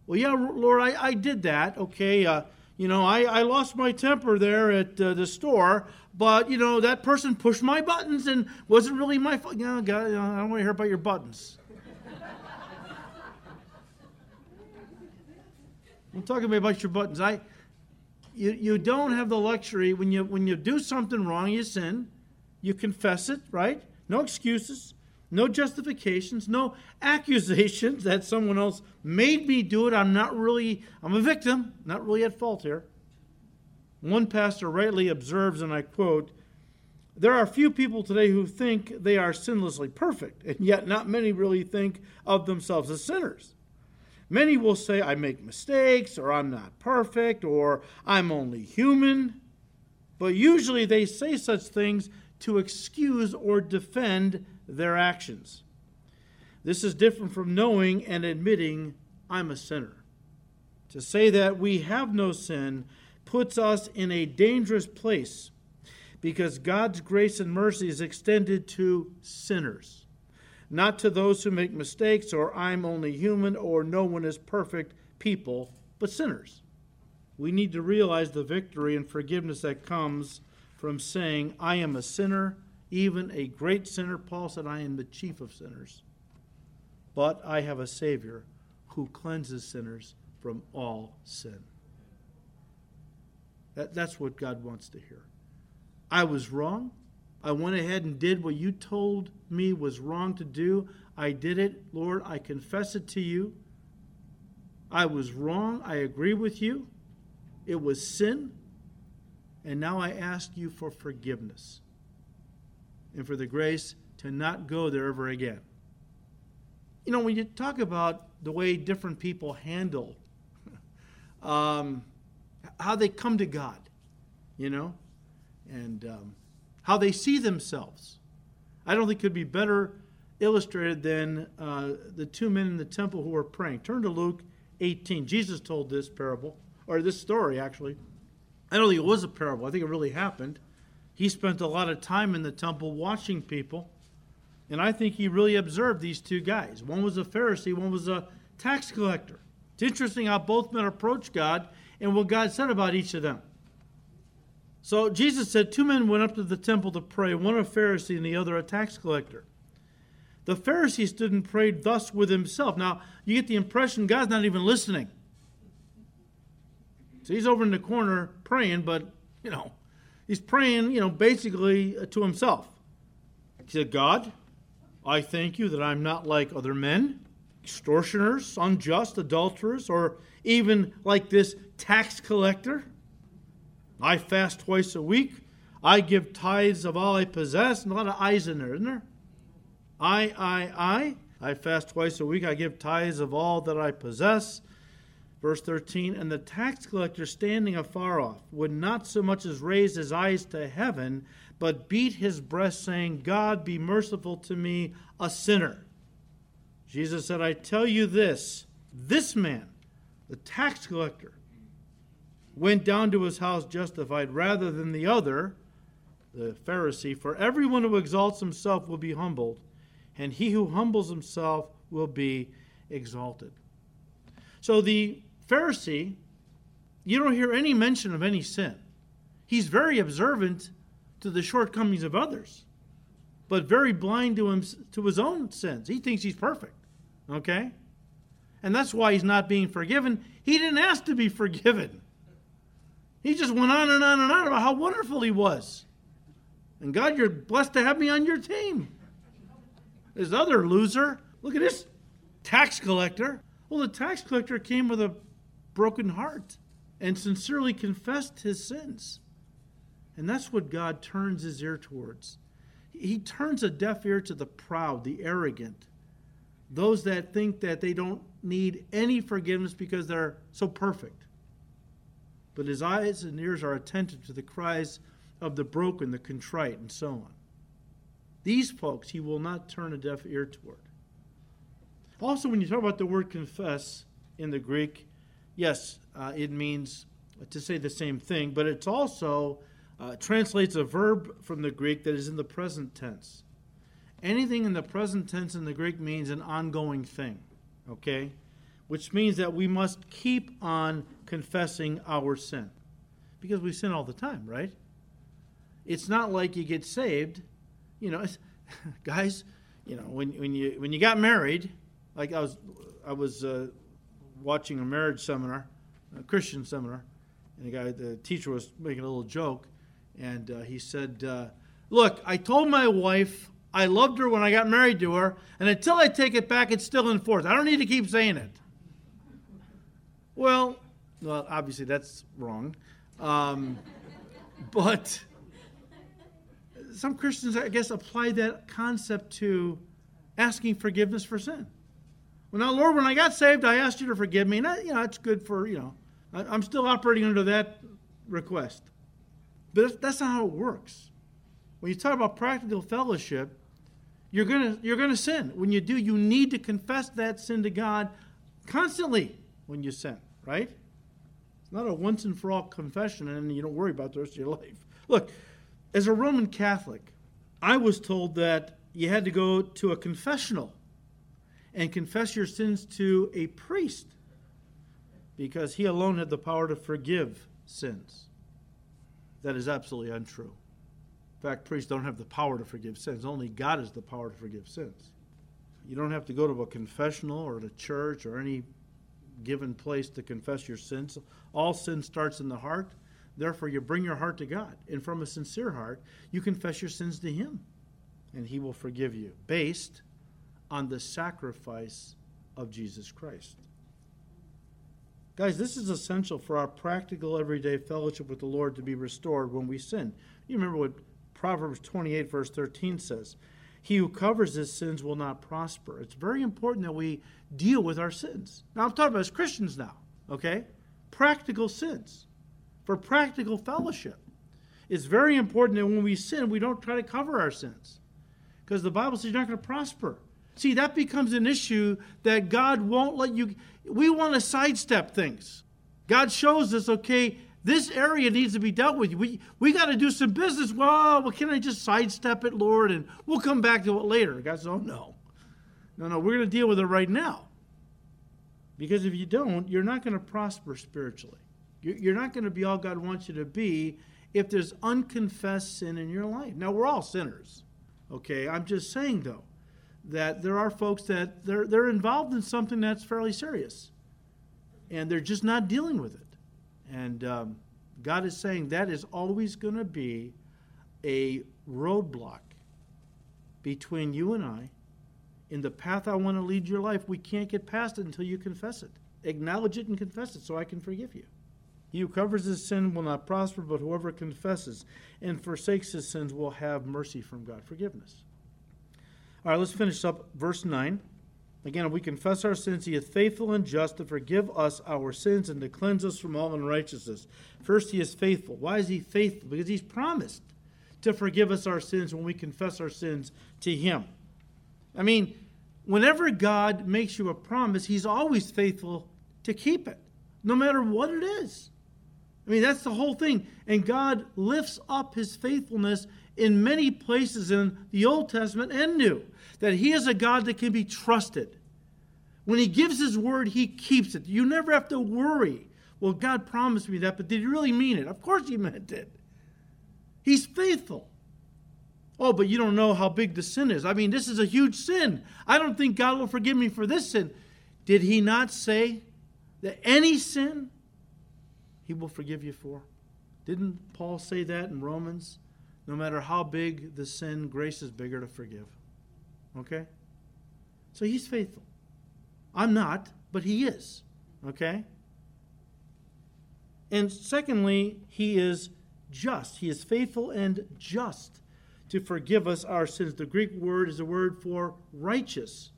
Well, yeah, Lord, I, I did that. Okay, uh, you know, I, I lost my temper there at uh, the store, but, you know, that person pushed my buttons and wasn't really my fault. Know, God, I don't want to hear about your buttons. I'm talking about your buttons. I, you, you don't have the luxury when you when you do something wrong, you sin, you confess it, right? No excuses, no justifications, no accusations that someone else made me do it. I'm not really, I'm a victim, not really at fault here. One pastor rightly observes, and I quote, There are few people today who think they are sinlessly perfect, and yet not many really think of themselves as sinners. Many will say, I make mistakes, or I'm not perfect, or I'm only human. But usually they say such things to excuse or defend their actions. This is different from knowing and admitting, I'm a sinner. To say that we have no sin puts us in a dangerous place because God's grace and mercy is extended to sinners, not to those who make mistakes or I'm only human or no one is perfect people, but sinners. We need to realize the victory and forgiveness that comes from saying, I am a sinner, even a great sinner. Paul said, I am the chief of sinners. But I have a Savior who cleanses sinners from all sin. That, that's what God wants to hear. I was wrong. I went ahead and did what you told me was wrong to do. I did it. Lord, I confess it to you. I was wrong. I agree with you. It was sin. And now I ask you for forgiveness and for the grace to not go there ever again. You know, when you talk about the way different people handle um, how they come to God, you know, and um, how they see themselves. I don't think could be better illustrated than uh, the two men in the temple who were praying. Turn to Luke 18. Jesus told this parable, or this story actually. I don't think it was a parable, I think it really happened. He spent a lot of time in the temple watching people, and I think he really observed these two guys. One was a Pharisee, one was a tax collector. It's interesting how both men approached God and what God said about each of them. So Jesus said, Two men went up to the temple to pray, one a Pharisee and the other a tax collector. The Pharisee stood and prayed thus with himself. Now, you get the impression God's not even listening. So he's over in the corner praying, but, you know, he's praying, you know, basically uh, to himself. He said, God, I thank you that I'm not like other men, extortioners, unjust, adulterers, or even like this tax collector. I fast twice a week. I give tithes of all I possess. And a lot of I's in there, isn't there? I, I, I. I fast twice a week. I give tithes of all that I possess. Verse 13, and the tax collector standing afar off would not so much as raise his eyes to heaven, but beat his breast, saying, God, be merciful to me, a sinner. Jesus said, I tell you this this man, the tax collector, went down to his house justified rather than the other, the Pharisee. For everyone who exalts himself will be humbled, and he who humbles himself will be exalted. So the Pharisee, you don't hear any mention of any sin. He's very observant to the shortcomings of others, but very blind to, him, to his own sins. He thinks he's perfect. Okay? And that's why he's not being forgiven. He didn't ask to be forgiven. He just went on and on and on about how wonderful he was. And God, you're blessed to have me on your team. This other loser, look at this tax collector. Well, the tax collector came with a broken heart and sincerely confessed his sins. And that's what God turns his ear towards. He turns a deaf ear to the proud, the arrogant, those that think that they don't need any forgiveness because they're so perfect. But his eyes and ears are attentive to the cries of the broken, the contrite, and so on. These folks he will not turn a deaf ear toward. Also, when you talk about the word confess in the Greek, yes, uh, it means to say the same thing, but it's also uh, translates a verb from the Greek that is in the present tense. Anything in the present tense in the Greek means an ongoing thing, okay? Which means that we must keep on confessing our sin. Because we sin all the time, right? It's not like you get saved. You know, guys, you know, when, when, you, when you got married, like I was, I was uh, watching a marriage seminar, a Christian seminar, and the guy, the teacher was making a little joke, and uh, he said, uh, "Look, I told my wife I loved her when I got married to her, and until I take it back, it's still in force. I don't need to keep saying it." Well, well, obviously that's wrong, um, but some Christians, I guess, apply that concept to asking forgiveness for sin. Well, now, Lord, when I got saved, I asked you to forgive me. And, I, you know, it's good for, you know, I, I'm still operating under that request. But that's not how it works. When you talk about practical fellowship, you're gonna you're gonna sin. When you do, you need to confess that sin to God constantly when you sin, right? It's not a once and for all confession, and you don't worry about the rest of your life. Look, as a Roman Catholic, I was told that you had to go to a confessional and confess your sins to a priest because he alone had the power to forgive sins. That is absolutely untrue. In fact, priests don't have the power to forgive sins. Only God has the power to forgive sins. You don't have to go to a confessional or to church or any given place to confess your sins. All sin starts in the heart. Therefore, you bring your heart to God. And from a sincere heart, you confess your sins to Him. And He will forgive you based on the sacrifice of Jesus Christ. Guys, this is essential for our practical everyday fellowship with the Lord to be restored when we sin. You remember what Proverbs 28, verse 13 says He who covers his sins will not prosper. It's very important that we deal with our sins. Now, I'm talking about as Christians now, okay? Practical sins for practical fellowship. It's very important that when we sin, we don't try to cover our sins because the Bible says you're not going to prosper. See, that becomes an issue that God won't let you. We want to sidestep things. God shows us, okay, this area needs to be dealt with. We, we got to do some business. Well, well, can I just sidestep it, Lord, and we'll come back to it later? God says, oh, no. No, no, we're going to deal with it right now. Because if you don't, you're not going to prosper spiritually. You're not going to be all God wants you to be if there's unconfessed sin in your life. Now, we're all sinners. Okay, I'm just saying, though that there are folks that they're, they're involved in something that's fairly serious and they're just not dealing with it. And um, God is saying that is always going to be a roadblock between you and I in the path I want to lead your life. We can't get past it until you confess it. Acknowledge it and confess it so I can forgive you. He who covers his sin will not prosper, but whoever confesses and forsakes his sins will have mercy from God, forgiveness. All right, let's finish up verse 9. Again, if we confess our sins, he is faithful and just to forgive us our sins and to cleanse us from all unrighteousness. First, he is faithful. Why is he faithful? Because he's promised to forgive us our sins when we confess our sins to him. I mean, whenever God makes you a promise, he's always faithful to keep it, no matter what it is. I mean, that's the whole thing. And God lifts up his faithfulness in many places in the Old Testament and New that He is a God that can be trusted. When He gives His word, He keeps it. You never have to worry. Well, God promised me that, but did He really mean it? Of course He meant it. He's faithful. Oh, but you don't know how big the sin is. I mean, this is a huge sin. I don't think God will forgive me for this sin. Did He not say that any sin He will forgive you for? Didn't Paul say that in Romans? No matter how big the sin, grace is bigger to forgive. Okay? So he's faithful. I'm not, but he is. Okay? And secondly, he is just. He is faithful and just to forgive us our sins. The Greek word is a word for righteous.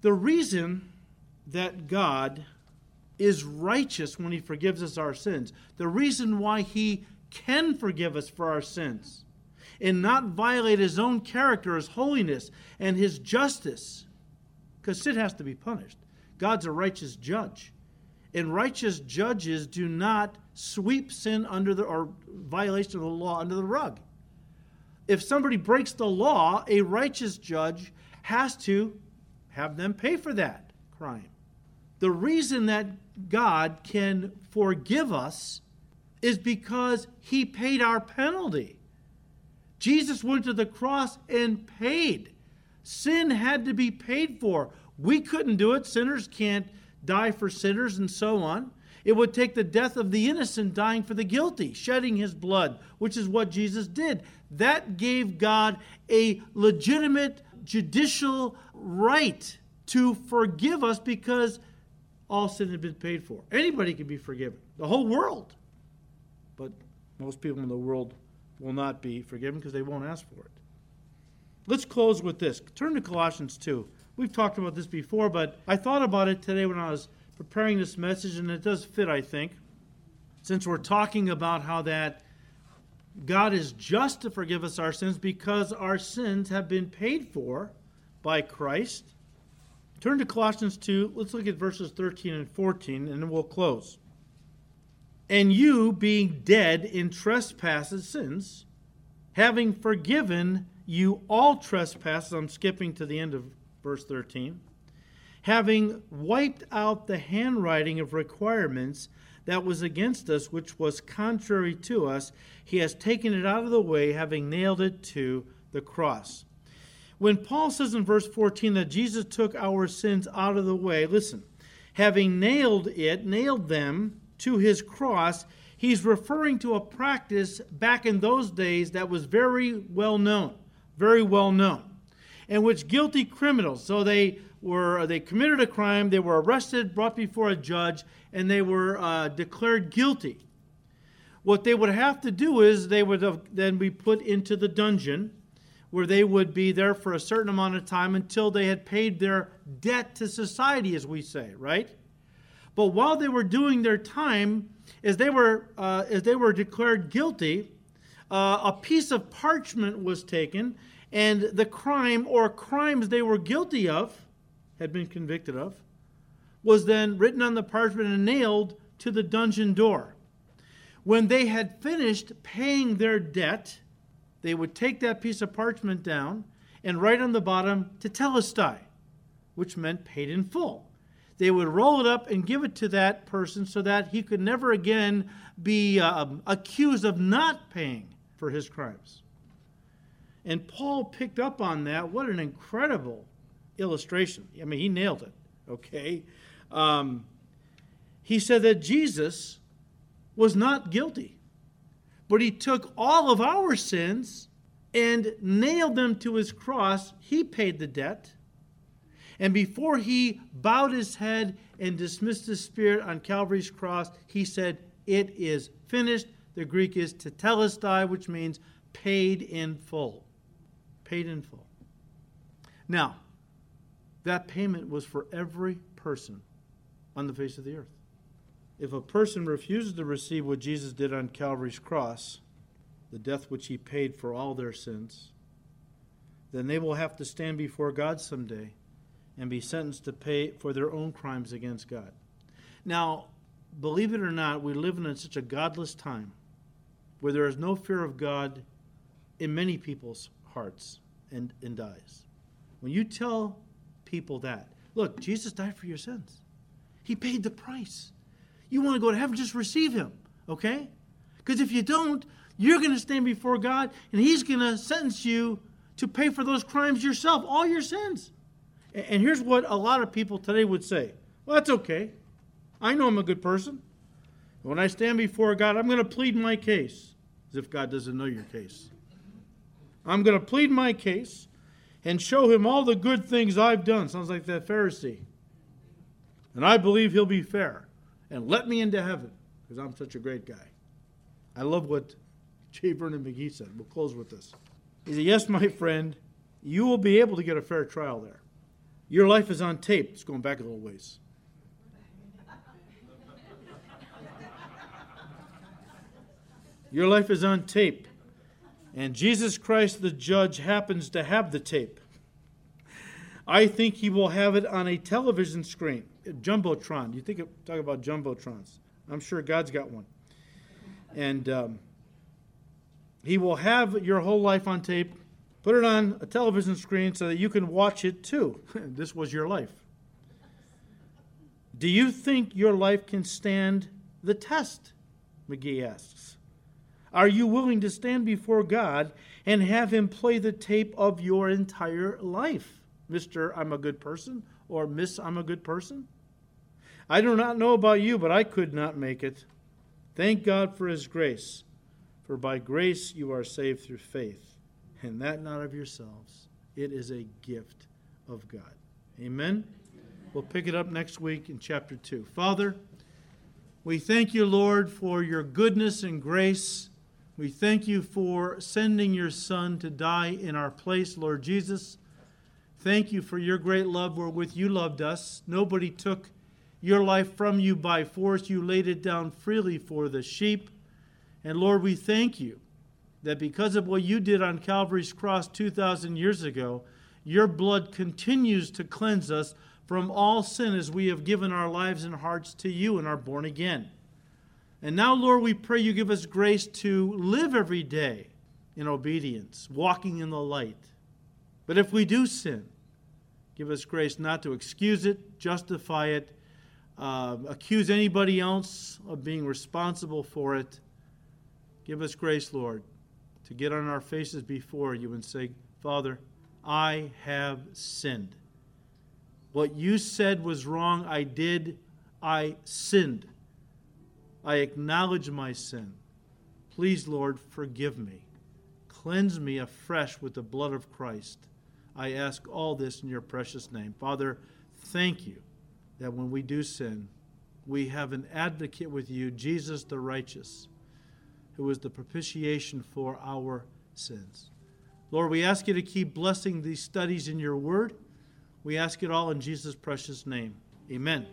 The reason that God is righteous when he forgives us our sins, the reason why he can forgive us for our sins and not violate his own character, his holiness, and his justice. Because sin has to be punished. God's a righteous judge. And righteous judges do not sweep sin under the or violation of the law under the rug. If somebody breaks the law, a righteous judge has to have them pay for that crime. The reason that God can forgive us is because he paid our penalty. Jesus went to the cross and paid. Sin had to be paid for. We couldn't do it. Sinners can't die for sinners and so on. It would take the death of the innocent dying for the guilty, shedding his blood, which is what Jesus did. That gave God a legitimate judicial right to forgive us because all sin had been paid for. Anybody can be forgiven, the whole world. But most people in the world will not be forgiven because they won't ask for it. Let's close with this. Turn to Colossians 2. We've talked about this before, but I thought about it today when I was preparing this message, and it does fit, I think, since we're talking about how that God is just to forgive us our sins because our sins have been paid for by Christ. Turn to Colossians 2. Let's look at verses 13 and 14, and then we'll close. And you, being dead in trespasses, sins, having forgiven you all trespasses, I'm skipping to the end of verse 13, having wiped out the handwriting of requirements that was against us, which was contrary to us, he has taken it out of the way, having nailed it to the cross. When Paul says in verse 14 that Jesus took our sins out of the way, listen, having nailed it, nailed them to his cross, he's referring to a practice back in those days that was very well known very well known, in which guilty criminals, so they were they committed a crime, they were arrested, brought before a judge, and they were uh, declared guilty. What they would have to do is they would then be put into the dungeon, where they would be there for a certain amount of time until they had paid their debt to society, as we say, right? But while they were doing their time, as they were uh, as they were declared guilty, uh, a piece of parchment was taken, and the crime or crimes they were guilty of, had been convicted of, was then written on the parchment and nailed to the dungeon door. When they had finished paying their debt, they would take that piece of parchment down and write on the bottom tetelestai, which meant paid in full. They would roll it up and give it to that person so that he could never again be uh, accused of not paying for his crimes. And Paul picked up on that. What an incredible illustration. I mean, he nailed it, okay? Um, he said that Jesus was not guilty, but he took all of our sins and nailed them to his cross. He paid the debt. And before he bowed his head and dismissed his spirit on Calvary's cross, he said, It is finished. The Greek is tetelestai, which means paid in full. Paid in full. Now, that payment was for every person on the face of the earth. If a person refuses to receive what Jesus did on Calvary's cross, the death which he paid for all their sins, then they will have to stand before God someday and be sentenced to pay for their own crimes against God. Now, believe it or not, we live in such a godless time where there is no fear of God in many people's hearts and, and dies. When you tell people that, look, Jesus died for your sins, He paid the price. You want to go to heaven, just receive Him, okay? Because if you don't, you're going to stand before God and He's going to sentence you to pay for those crimes yourself, all your sins. And here's what a lot of people today would say Well, that's okay. I know I'm a good person. When I stand before God, I'm going to plead my case as if God doesn't know your case. I'm going to plead my case and show him all the good things I've done. Sounds like that Pharisee. And I believe he'll be fair and let me into heaven because I'm such a great guy. I love what J. Vernon McGee said. We'll close with this. He said, Yes, my friend, you will be able to get a fair trial there. Your life is on tape. It's going back a little ways. Your life is on tape. And Jesus Christ, the judge, happens to have the tape. I think he will have it on a television screen, jumbotron. You think talk about jumbotrons? I'm sure God's got one, and um, he will have your whole life on tape. Put it on a television screen so that you can watch it too. this was your life. Do you think your life can stand the test? McGee asks. Are you willing to stand before God and have Him play the tape of your entire life? Mr. I'm a good person or Miss I'm a good person? I do not know about you, but I could not make it. Thank God for His grace. For by grace you are saved through faith, and that not of yourselves. It is a gift of God. Amen? We'll pick it up next week in chapter 2. Father, we thank you, Lord, for your goodness and grace We thank you for sending your Son to die in our place, Lord Jesus. Thank you for your great love wherewith you loved us. Nobody took your life from you by force. You laid it down freely for the sheep. And Lord, we thank you that because of what you did on Calvary's cross 2,000 years ago, your blood continues to cleanse us from all sin as we have given our lives and hearts to you and are born again. And now, Lord, we pray you give us grace to live every day in obedience, walking in the light. But if we do sin, give us grace not to excuse it, justify it, uh, accuse anybody else of being responsible for it. Give us grace, Lord, to get on our faces before you and say, Father, I have sinned. What you said was wrong, I did. I sinned. I acknowledge my sin. Please, Lord, forgive me. Cleanse me afresh with the blood of Christ. I ask all this in your precious name. Father, thank you that when we do sin, we have an advocate with you, Jesus the righteous, who is the propitiation for our sins. Lord, we ask you to keep blessing these studies in your word. We ask it all in Jesus' precious name. Amen.